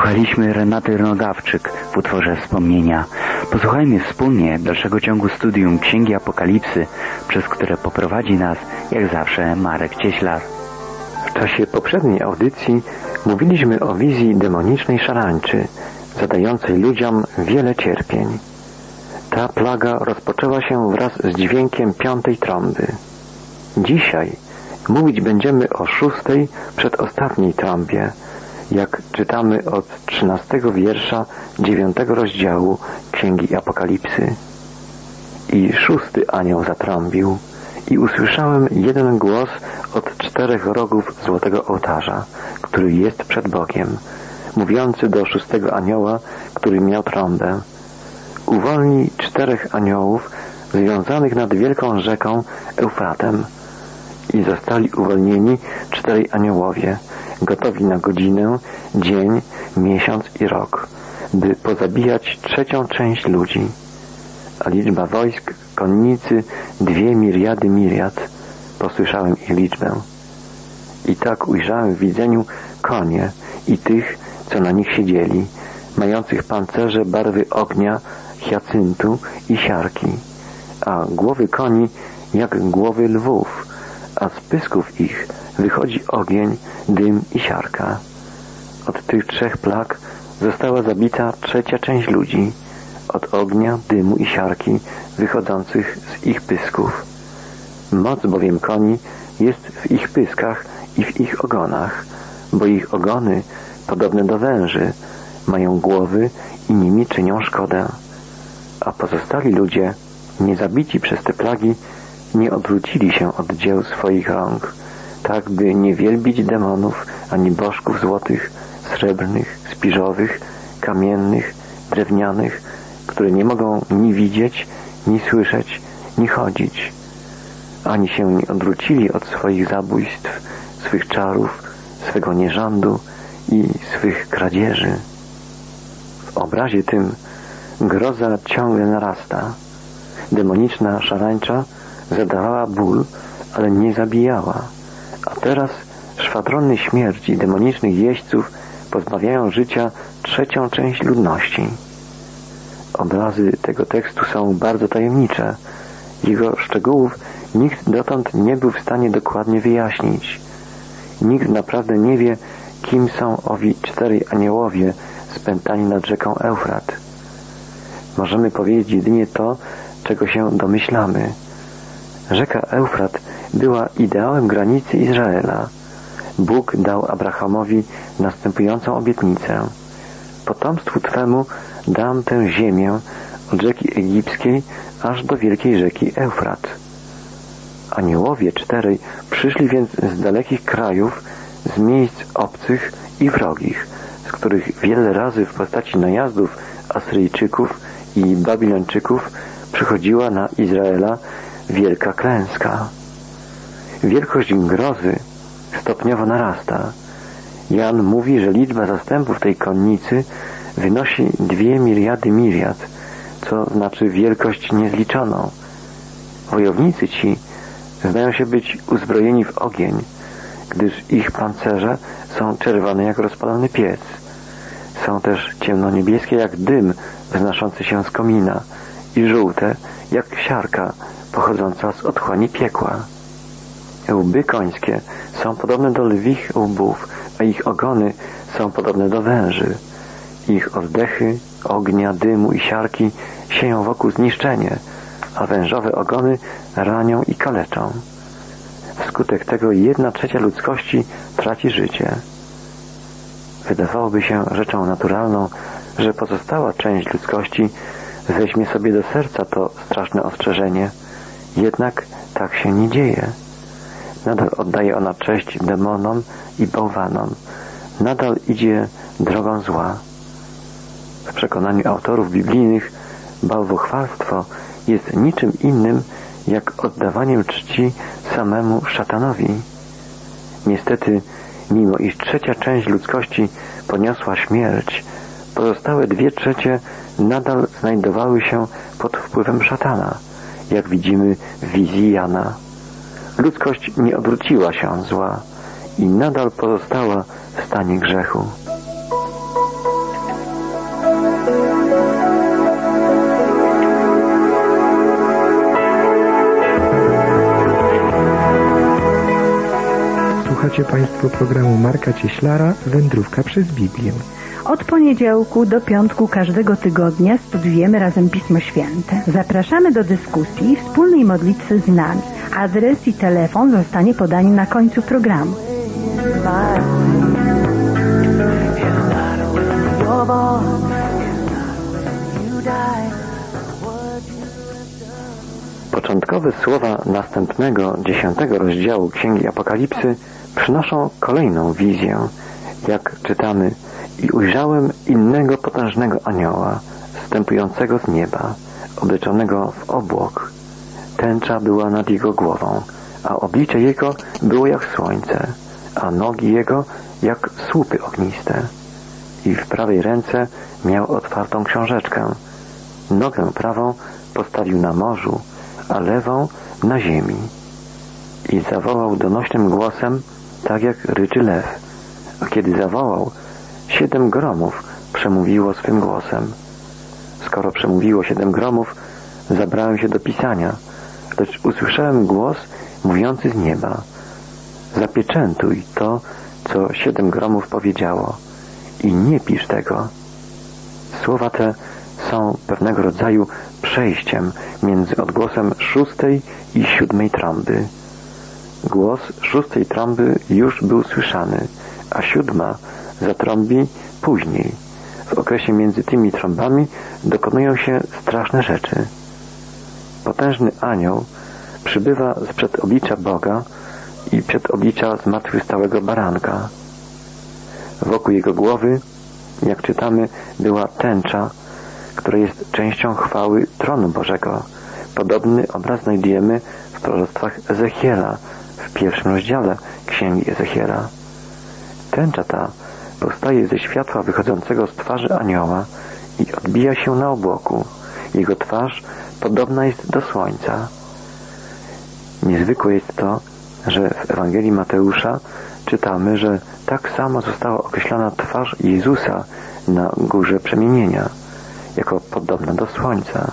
Wysłuchaliśmy Renaty Nogawczyk w utworze Wspomnienia. Posłuchajmy wspólnie dalszego ciągu studium Księgi Apokalipsy, przez które poprowadzi nas, jak zawsze, Marek Cieślar. W czasie poprzedniej audycji mówiliśmy o wizji demonicznej szarańczy, zadającej ludziom wiele cierpień. Ta plaga rozpoczęła się wraz z dźwiękiem piątej trąby. Dzisiaj mówić będziemy o szóstej przedostatniej trąbie, jak czytamy od trzynastego wiersza dziewiątego rozdziału Księgi Apokalipsy. I szósty anioł zatrąbił i usłyszałem jeden głos od czterech rogów złotego ołtarza, który jest przed Bogiem, mówiący do szóstego anioła, który miał trąbę. Uwolnij czterech aniołów związanych nad wielką rzeką Eufratem. I zostali uwolnieni czterej aniołowie, gotowi na godzinę, dzień, miesiąc i rok, by pozabijać trzecią część ludzi. A liczba wojsk, konnicy, dwie miriady miriad. Posłyszałem ich liczbę. I tak ujrzałem w widzeniu konie i tych, co na nich siedzieli, mających pancerze barwy ognia, hiacyntu i siarki, a głowy koni jak głowy lwów, a z pysków ich wychodzi ogień, dym i siarka. Od tych trzech plag została zabita trzecia część ludzi, od ognia, dymu i siarki wychodzących z ich pysków. Moc bowiem koni jest w ich pyskach i w ich ogonach, bo ich ogony, podobne do węży, mają głowy i nimi czynią szkodę. A pozostali ludzie, niezabici przez te plagi, nie odwrócili się od dzieł swoich rąk, tak by nie wielbić demonów ani bożków złotych, srebrnych, spiżowych, kamiennych, drewnianych, które nie mogą ni widzieć, ni słyszeć, ni chodzić, ani się nie odwrócili od swoich zabójstw, swych czarów, swego nierządu i swych kradzieży. W obrazie tym groza ciągle narasta. Demoniczna szarańcza zadawała ból, ale nie zabijała. Teraz szwadrony śmierci demonicznych jeźdźców pozbawiają życia trzecią część ludności. Obrazy tego tekstu są bardzo tajemnicze. Jego szczegółów nikt dotąd nie był w stanie dokładnie wyjaśnić. Nikt naprawdę nie wie, kim są owi czterej aniołowie spętani nad rzeką Eufrat. Możemy powiedzieć jedynie to, czego się domyślamy. Rzeka Eufrat była ideałem granicy Izraela. Bóg dał Abrahamowi następującą obietnicę. Potomstwu Twemu dam tę ziemię od rzeki egipskiej aż do wielkiej rzeki Eufrat. Aniołowie czterej przyszli więc z dalekich krajów, z miejsc obcych i wrogich, z których wiele razy w postaci najazdów Asyryjczyków i Babilończyków przychodziła na Izraela wielka klęska. Wielkość grozy stopniowo narasta. Jan mówi, że liczba zastępów tej konnicy wynosi dwie miliardy miriad, co znaczy wielkość niezliczoną. Wojownicy ci zdają się być uzbrojeni w ogień, gdyż ich pancerze są czerwone jak rozpalony piec. Są też ciemnoniebieskie jak dym wznoszący się z komina i żółte jak siarka pochodząca z otchłani piekła. Łby końskie są podobne do lwich łbów, a ich ogony są podobne do węży. Ich oddechy, ognia, dymu i siarki sieją wokół zniszczenie, a wężowe ogony ranią i kaleczą. Wskutek tego jedna trzecia ludzkości traci życie. Wydawałoby się rzeczą naturalną, że pozostała część ludzkości weźmie sobie do serca to straszne ostrzeżenie, jednak tak się nie dzieje. Nadal oddaje ona cześć demonom i bałwanom. Nadal idzie drogą zła. W przekonaniu autorów biblijnych bałwochwalstwo jest niczym innym jak oddawaniem czci samemu szatanowi. Niestety, mimo iż trzecia część ludzkości poniosła śmierć, pozostałe dwie trzecie nadal znajdowały się pod wpływem szatana, jak widzimy w wizji Jana ludzkość nie odwróciła się od zła i nadal pozostała w stanie grzechu. Słuchacie Państwo programu Marka Cieślara Wędrówka przez Biblię. Od poniedziałku do piątku każdego tygodnia studiujemy razem Pismo Święte. Zapraszamy do dyskusji i wspólnej modlitwy z nami. Adres i telefon zostanie podany na końcu programu. Początkowe słowa następnego, dziesiątego rozdziału Księgi Apokalipsy przynoszą kolejną wizję, jak czytamy i ujrzałem innego potężnego anioła, wstępującego z nieba, obleczonego w obłok. Tęcza była nad jego głową, a oblicze jego było jak słońce, a nogi jego jak słupy ogniste. I w prawej ręce miał otwartą książeczkę. Nogę prawą postawił na morzu, a lewą na ziemi. I zawołał donośnym głosem, tak jak ryczy lew. A kiedy zawołał, siedem gromów przemówiło swym głosem. Skoro przemówiło siedem gromów, zabrałem się do pisania, lecz usłyszałem głos mówiący z nieba. Zapieczętuj to, co siedem gromów powiedziało i nie pisz tego. Słowa te są pewnego rodzaju przejściem między odgłosem szóstej i siódmej trąby. Głos szóstej trąby już był słyszany, a siódma zatrąbi później. W okresie między tymi trąbami dokonują się straszne rzeczy. Potężny anioł przybywa sprzed oblicza Boga i przed oblicza zmartwychwstałego baranka. Wokół jego głowy, jak czytamy, była tęcza, która jest częścią chwały tronu Bożego. Podobny obraz znajdujemy w proroctwach Ezechiela, w pierwszym rozdziale Księgi Ezechiela. Tęcza ta powstaje ze światła wychodzącego z twarzy anioła i odbija się na obłoku. Jego twarz podobna jest do słońca. Niezwykłe jest to, że w Ewangelii Mateusza czytamy, że tak samo została określona twarz Jezusa na górze przemienienia, jako podobna do słońca.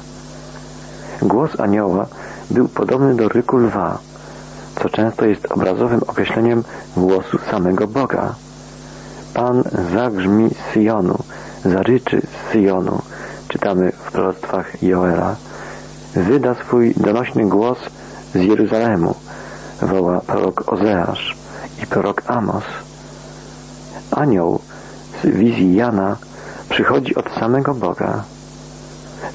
Głos anioła był podobny do ryku lwa, co często jest obrazowym określeniem głosu samego Boga. Pan zagrzmi z Syjonu, zaryczy z Syjonu, czytamy w proroctwach Joela. Wyda swój donośny głos z Jeruzalemu, woła prorok Ozeasz i prorok Amos. Anioł z wizji Jana przychodzi od samego Boga.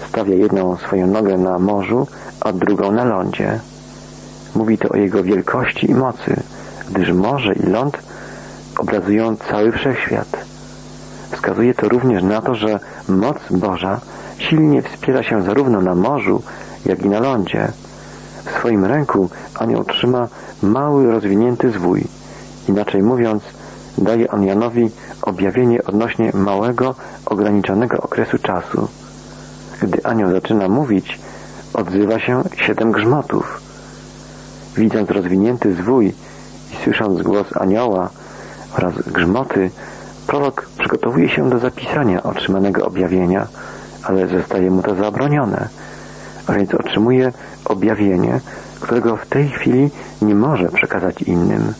Stawia jedną swoją nogę na morzu, a drugą na lądzie. Mówi to o jego wielkości i mocy, gdyż morze i ląd obrazują cały wszechświat. Wskazuje to również na to, że moc Boża silnie wspiera się zarówno na morzu, jak i na lądzie. W swoim ręku anioł trzyma mały, rozwinięty zwój. Inaczej mówiąc, daje on Janowi objawienie odnośnie małego, ograniczonego okresu czasu. Gdy anioł zaczyna mówić, odzywa się siedem grzmotów. Widząc rozwinięty zwój i słysząc głos anioła oraz grzmoty, prorok przygotowuje się do zapisania otrzymanego objawienia, ale zostaje mu to zabronione, a więc otrzymuje objawienie, którego w tej chwili nie może przekazać innym.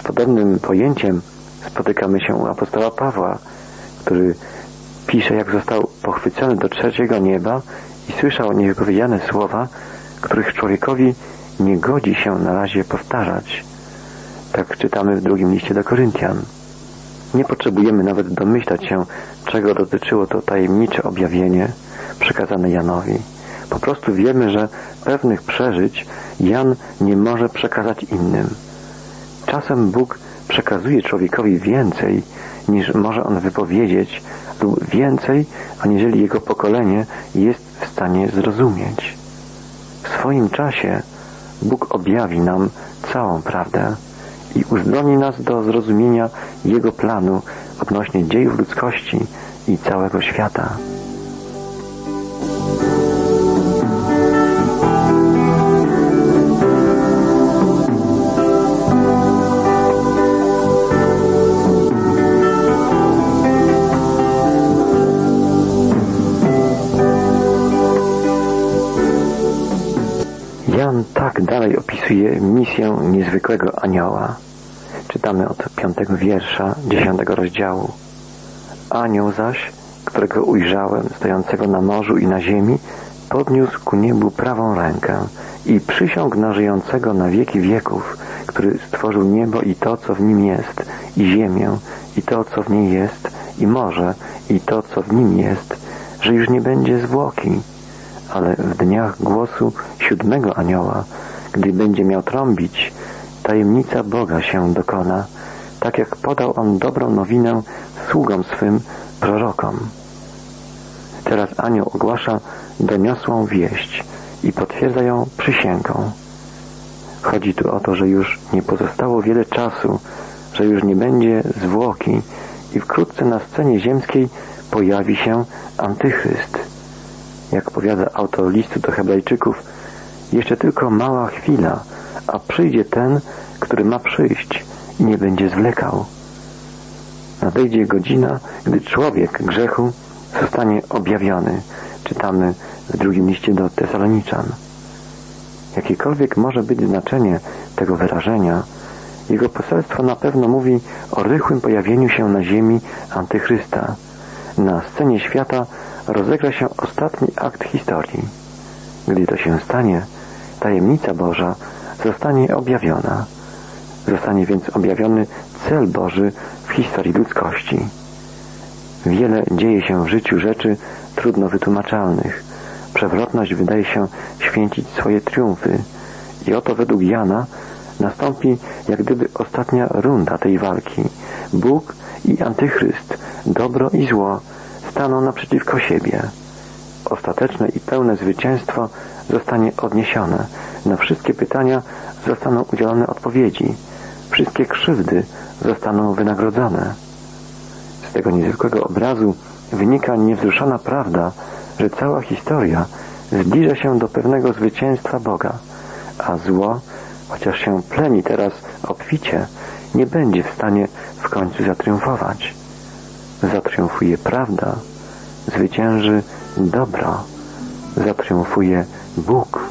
Z podobnym pojęciem spotykamy się u apostoła Pawła, który pisze, jak został pochwycony do trzeciego nieba i słyszał niewypowiedziane słowa, których człowiekowi nie godzi się na razie powtarzać. Tak czytamy w drugim liście do Koryntian. Nie potrzebujemy nawet domyślać się, czego dotyczyło to tajemnicze objawienie przekazane Janowi. Po prostu wiemy, że pewnych przeżyć Jan nie może przekazać innym. Czasem Bóg przekazuje człowiekowi więcej, niż może on wypowiedzieć, lub więcej, aniżeli jego pokolenie jest w stanie zrozumieć. W swoim czasie Bóg objawi nam całą prawdę i uzdolni nas do zrozumienia Jego planu odnośnie dziejów ludzkości i całego świata. Jan tak dalej opisuje misję niezwykłego anioła. Czytamy od piątego wiersza dziesiątego rozdziału. Anioł zaś, którego ujrzałem stojącego na morzu i na ziemi, podniósł ku niebu prawą rękę i przysiągł na żyjącego na wieki wieków, który stworzył niebo i to, co w nim jest, i ziemię, i to, co w niej jest, i morze, i to, co w nim jest, że już nie będzie zwłoki, ale w dniach głosu siódmego anioła, gdy będzie miał trąbić, tajemnica Boga się dokona, tak jak podał on dobrą nowinę sługom swym prorokom. Teraz anioł ogłasza doniosłą wieść i potwierdza ją przysięgą. Chodzi tu o to, że już nie pozostało wiele czasu, że już nie będzie zwłoki i wkrótce na scenie ziemskiej pojawi się antychryst. Jak powiada autor listu do Hebrajczyków, jeszcze tylko mała chwila, a przyjdzie ten, który ma przyjść i nie będzie zwlekał. Nadejdzie godzina, gdy człowiek grzechu zostanie objawiony. Czytamy w drugim liście do Tesaloniczan. Jakiekolwiek może być znaczenie tego wyrażenia, jego poselstwo na pewno mówi o rychłym pojawieniu się na ziemi antychrysta. Na scenie świata rozegra się ostatni akt historii. Gdy to się stanie, tajemnica Boża zostanie objawiona. Zostanie więc objawiony cel Boży w historii ludzkości. Wiele dzieje się w życiu rzeczy trudno wytłumaczalnych. Przewrotność wydaje się święcić swoje triumfy. I oto według Jana nastąpi jak gdyby ostatnia runda tej walki. Bóg i Antychryst, dobro i zło staną naprzeciwko siebie. Ostateczne i pełne zwycięstwo zostanie odniesione. Na wszystkie pytania zostaną udzielone odpowiedzi. Wszystkie krzywdy zostaną wynagrodzone. Z tego niezwykłego obrazu wynika niewzruszona prawda, że cała historia zbliża się do pewnego zwycięstwa Boga, a zło, chociaż się pleni teraz obficie, nie będzie w stanie w końcu zatriumfować. Zatriumfuje prawda, zwycięży dobro, zatriumfuje Bóg.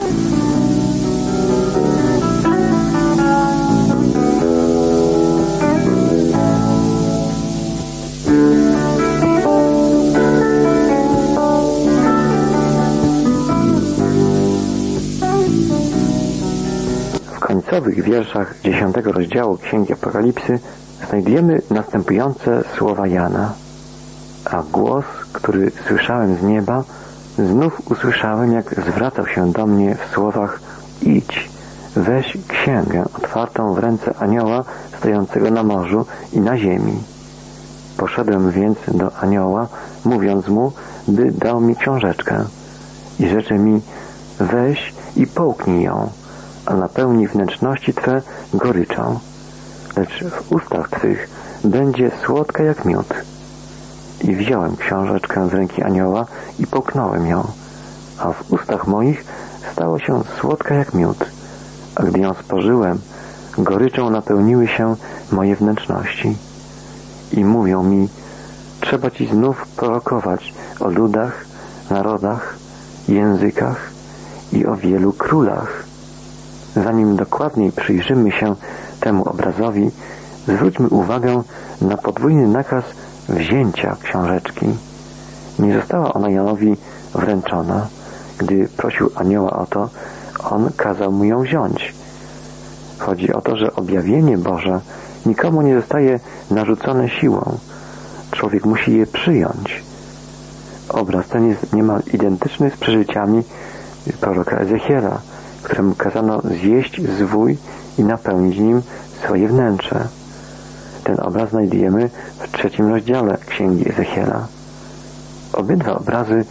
końcowych wierszach dziesiątego rozdziału Księgi Apokalipsy znajdujemy następujące słowa Jana. A głos, który słyszałem z nieba, znów usłyszałem, jak zwracał się do mnie w słowach idź, weź księgę otwartą w ręce anioła stojącego na morzu i na ziemi. Poszedłem więc do anioła, mówiąc mu, by dał mi książeczkę i rzecze mi weź i połknij ją a napełni wnętrzności Twe goryczą, lecz w ustach Twych będzie słodka jak miód. I wziąłem książeczkę z ręki anioła i połknąłem ją, a w ustach moich stało się słodka jak miód, a gdy ją spożyłem, goryczą napełniły się moje wnętrzności. I mówią mi, trzeba Ci znów prorokować o ludach, narodach, językach i o wielu królach. Zanim dokładniej przyjrzymy się temu obrazowi, zwróćmy uwagę na podwójny nakaz wzięcia książeczki. Nie została ona Janowi wręczona. Gdy prosił anioła o to, on kazał mu ją wziąć. Chodzi o to, że objawienie Boże nikomu nie zostaje narzucone siłą. Człowiek musi je przyjąć. Obraz ten jest niemal identyczny z przeżyciami proroka Ezechiela, któremu kazano zjeść zwój i napełnić nim swoje wnętrze. Ten obraz znajdujemy w trzecim rozdziale Księgi Ezechiela. Obydwa obrazy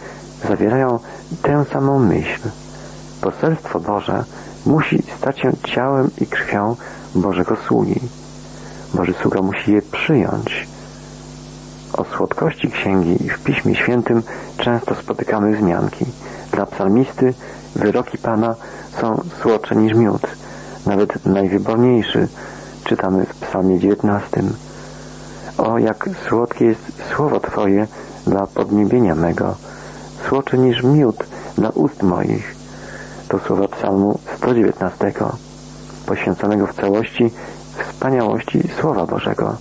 zawierają tę samą myśl. Poselstwo Boże musi stać się ciałem i krwią Bożego sługi. Boży sługa musi je przyjąć. O słodkości księgi w Piśmie Świętym często spotykamy wzmianki. Dla psalmisty wyroki Pana są słodsze niż miód, nawet najwyborniejszy, czytamy w psalmie 19. O, jak słodkie jest słowo Twoje dla podniebienia mego, słodsze niż miód dla ust moich. To słowa psalmu 119, poświęconego w całości wspaniałości Słowa Bożego.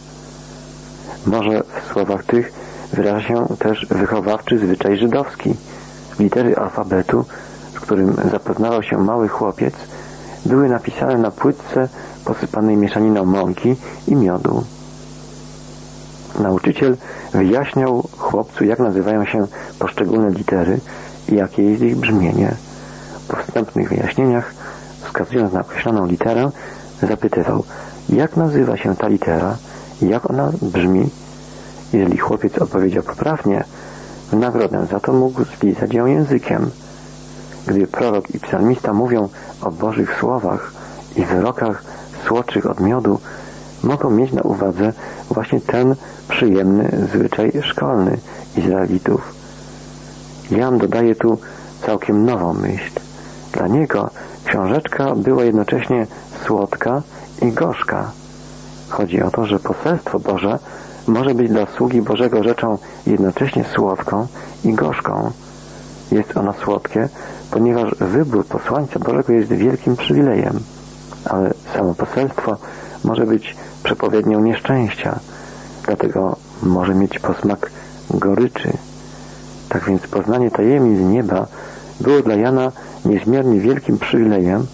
Może w słowach tych wyraża się też wychowawczy zwyczaj żydowski. Litery alfabetu, z którym zapoznawał się mały chłopiec, były napisane na płytce posypanej mieszaniną mąki i miodu. Nauczyciel wyjaśniał chłopcu, jak nazywają się poszczególne litery i jakie jest ich brzmienie. Po wstępnych wyjaśnieniach, wskazując na określoną literę, zapytywał, jak nazywa się ta litera, jak ona brzmi. Jeżeli chłopiec odpowiedział poprawnie, w nagrodę za to mógł zlizać ją językiem. Gdy prorok i psalmista mówią o Bożych słowach i wyrokach słodszych od miodu, mogą mieć na uwadze właśnie ten przyjemny zwyczaj szkolny Izraelitów. Jan dodaje tu całkiem nową myśl. Dla niego książeczka była jednocześnie słodka i gorzka. Chodzi o to, że poselstwo Boże może być dla sługi Bożego rzeczą jednocześnie słodką i gorzką. Jest ono słodkie, ponieważ wybór posłańca Bożego jest wielkim przywilejem, ale samo poselstwo może być przepowiednią nieszczęścia, dlatego może mieć posmak goryczy. Tak więc poznanie tajemnic nieba było dla Jana niezmiernie wielkim przywilejem,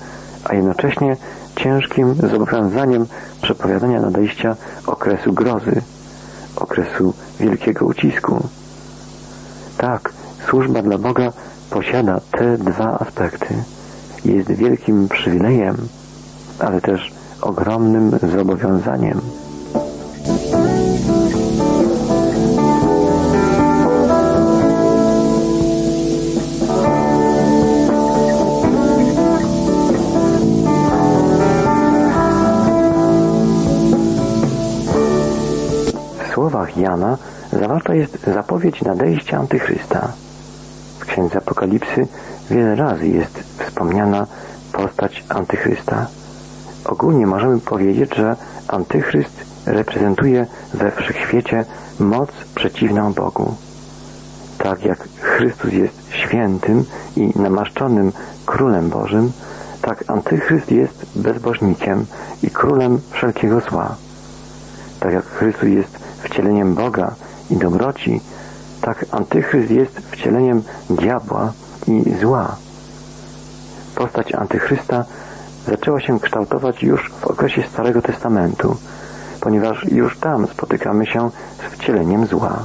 a jednocześnie ciężkim zobowiązaniem przepowiadania nadejścia okresu grozy, okresu wielkiego ucisku. Tak, służba dla Boga posiada te dwa aspekty. Jest wielkim przywilejem, ale też ogromnym zobowiązaniem. W słowach Jana zawarta jest zapowiedź nadejścia Antychrysta. Księdze Apokalipsy wiele razy jest wspomniana postać Antychrysta. Ogólnie możemy powiedzieć, że Antychryst reprezentuje we wszechświecie moc przeciwną Bogu. Tak jak Chrystus jest świętym i namaszczonym Królem Bożym, tak Antychryst jest bezbożnikiem i królem wszelkiego zła. Tak jak Chrystus jest wcieleniem Boga i dobroci, tak Antychryst jest wcieleniem diabła i zła. Postać Antychrysta zaczęła się kształtować już w okresie Starego Testamentu, ponieważ już tam spotykamy się z wcieleniem zła.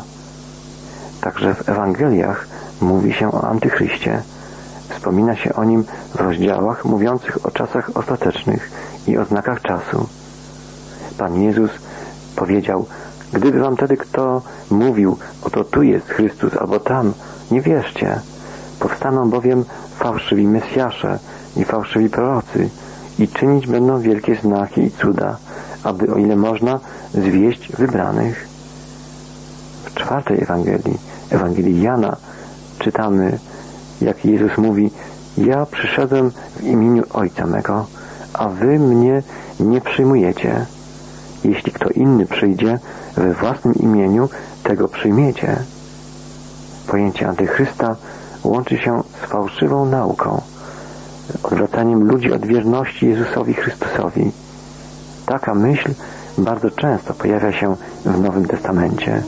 Także w Ewangeliach mówi się o Antychryście. Wspomina się o nim w rozdziałach mówiących o czasach ostatecznych i o znakach czasu. Pan Jezus powiedział, gdyby wam wtedy kto mówił, oto tu jest Chrystus albo tam, nie wierzcie. Powstaną bowiem fałszywi Mesjasze i fałszywi prorocy i czynić będą wielkie znaki i cuda, aby o ile można zwieść wybranych. W czwartej Ewangelii, Ewangelii Jana, czytamy, jak Jezus mówi, ja przyszedłem w imieniu Ojca mego, a wy mnie nie przyjmujecie. Jeśli kto inny przyjdzie we własnym imieniu, tego przyjmiecie. Pojęcie antychrysta łączy się z fałszywą nauką, odwracaniem ludzi od wierności Jezusowi Chrystusowi. Taka myśl bardzo często pojawia się w Nowym Testamencie.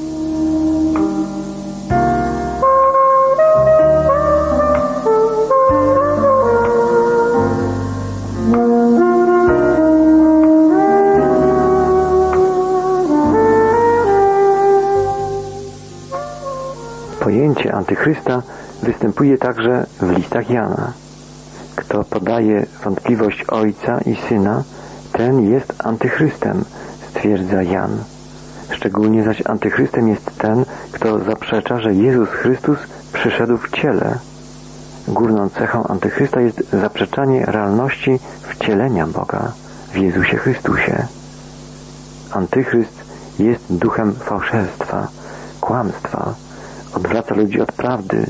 Antychrysta występuje także w listach Jana. Kto podaje wątpliwość Ojca i Syna, ten jest antychrystem, stwierdza Jan. Szczególnie zaś antychrystem jest ten, kto zaprzecza, że Jezus Chrystus przyszedł w ciele. Główną cechą antychrysta jest zaprzeczanie realności wcielenia Boga w Jezusie Chrystusie. Antychryst jest duchem fałszerstwa, kłamstwa, odwraca ludzi od prawdy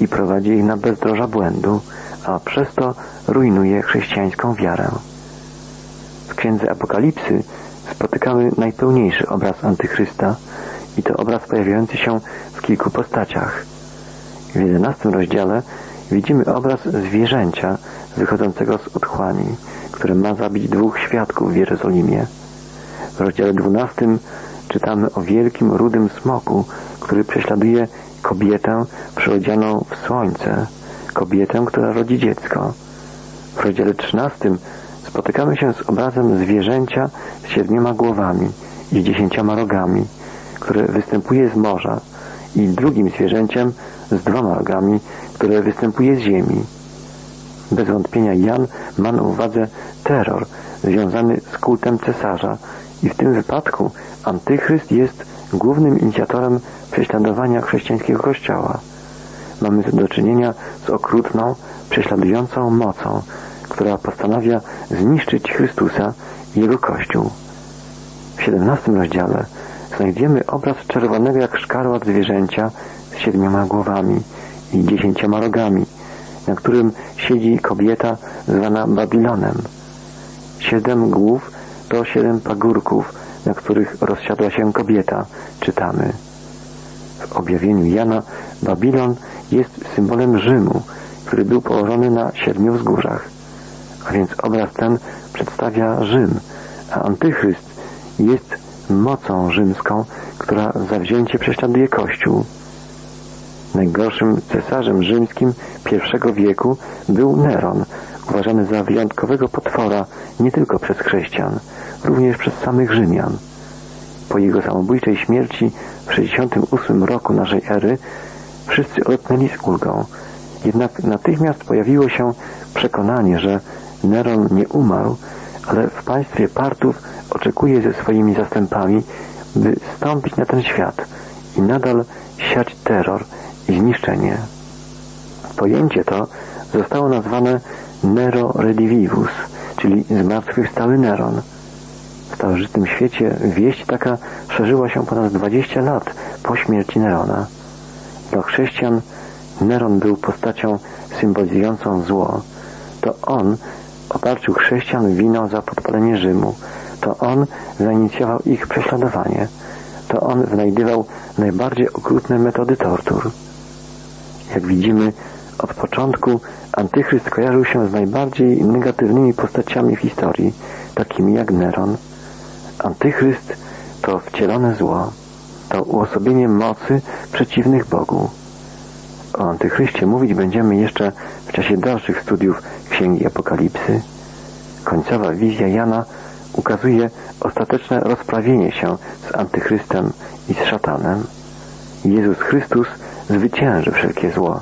i prowadzi ich na bezdroża błędu, a przez to rujnuje chrześcijańską wiarę. W księdze Apokalipsy spotykamy najpełniejszy obraz Antychrysta i to obraz pojawiający się w kilku postaciach. W jedenastym rozdziale widzimy obraz zwierzęcia wychodzącego z otchłani, które ma zabić dwóch świadków w Jerozolimie. W rozdziale 12 czytamy o wielkim rudym smoku, który prześladuje kobietę przyodzianą w słońce, kobietę, która rodzi dziecko. W rozdziale 13 spotykamy się z obrazem zwierzęcia z siedmioma głowami i dziesięcioma rogami, które występuje z morza i drugim zwierzęciem z dwoma rogami, które występuje z ziemi. Bez wątpienia Jan ma na uwadze terror związany z kultem cesarza i w tym wypadku antychryst jest głównym inicjatorem prześladowania chrześcijańskiego kościoła. Mamy do czynienia z okrutną, prześladującą mocą, która postanawia zniszczyć Chrystusa i Jego Kościół. W 17 rozdziale znajdziemy obraz czerwonego jak szkarłat zwierzęcia z siedmioma głowami i dziesięcioma rogami, na którym siedzi kobieta zwana Babilonem. Siedem głów to siedem pagórków, na których rozsiadła się kobieta, czytamy. W objawieniu Jana Babilon jest symbolem Rzymu, który był położony na siedmiu wzgórzach. A więc obraz ten przedstawia Rzym, a antychryst jest mocą rzymską, która zawzięcie prześladuje Kościół. Najgorszym cesarzem rzymskim pierwszego wieku był Neron, uważany za wyjątkowego potwora nie tylko przez chrześcijan, również przez samych Rzymian. Po jego samobójczej śmierci w 68 roku naszej ery wszyscy odetchnęli z ulgą. Jednak natychmiast pojawiło się przekonanie, że Neron nie umarł, ale w państwie Partów oczekuje ze swoimi zastępami, by stąpić na ten świat i nadal siać terror i zniszczenie. Pojęcie to zostało nazwane Nero Redivivus, czyli zmartwychwstały Neron. W starożytnym świecie wieść taka szerzyła się ponad 20 lat po śmierci Nerona. Dla chrześcijan Neron był postacią symbolizującą zło. To on obarczył chrześcijan winą za podpalenie Rzymu. To on zainicjował ich prześladowanie. To on znajdywał najbardziej okrutne metody tortur. Jak widzimy, od początku Antychryst kojarzył się z najbardziej negatywnymi postaciami w historii, takimi jak Neron. Antychryst to wcielone zło, to uosobienie mocy przeciwnych Bogu. O Antychryście mówić będziemy jeszcze w czasie dalszych studiów Księgi Apokalipsy. Końcowa wizja Jana ukazuje ostateczne rozprawienie się z Antychrystem i z szatanem. Jezus Chrystus zwycięży wszelkie zło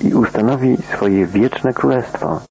i ustanowi swoje wieczne królestwo.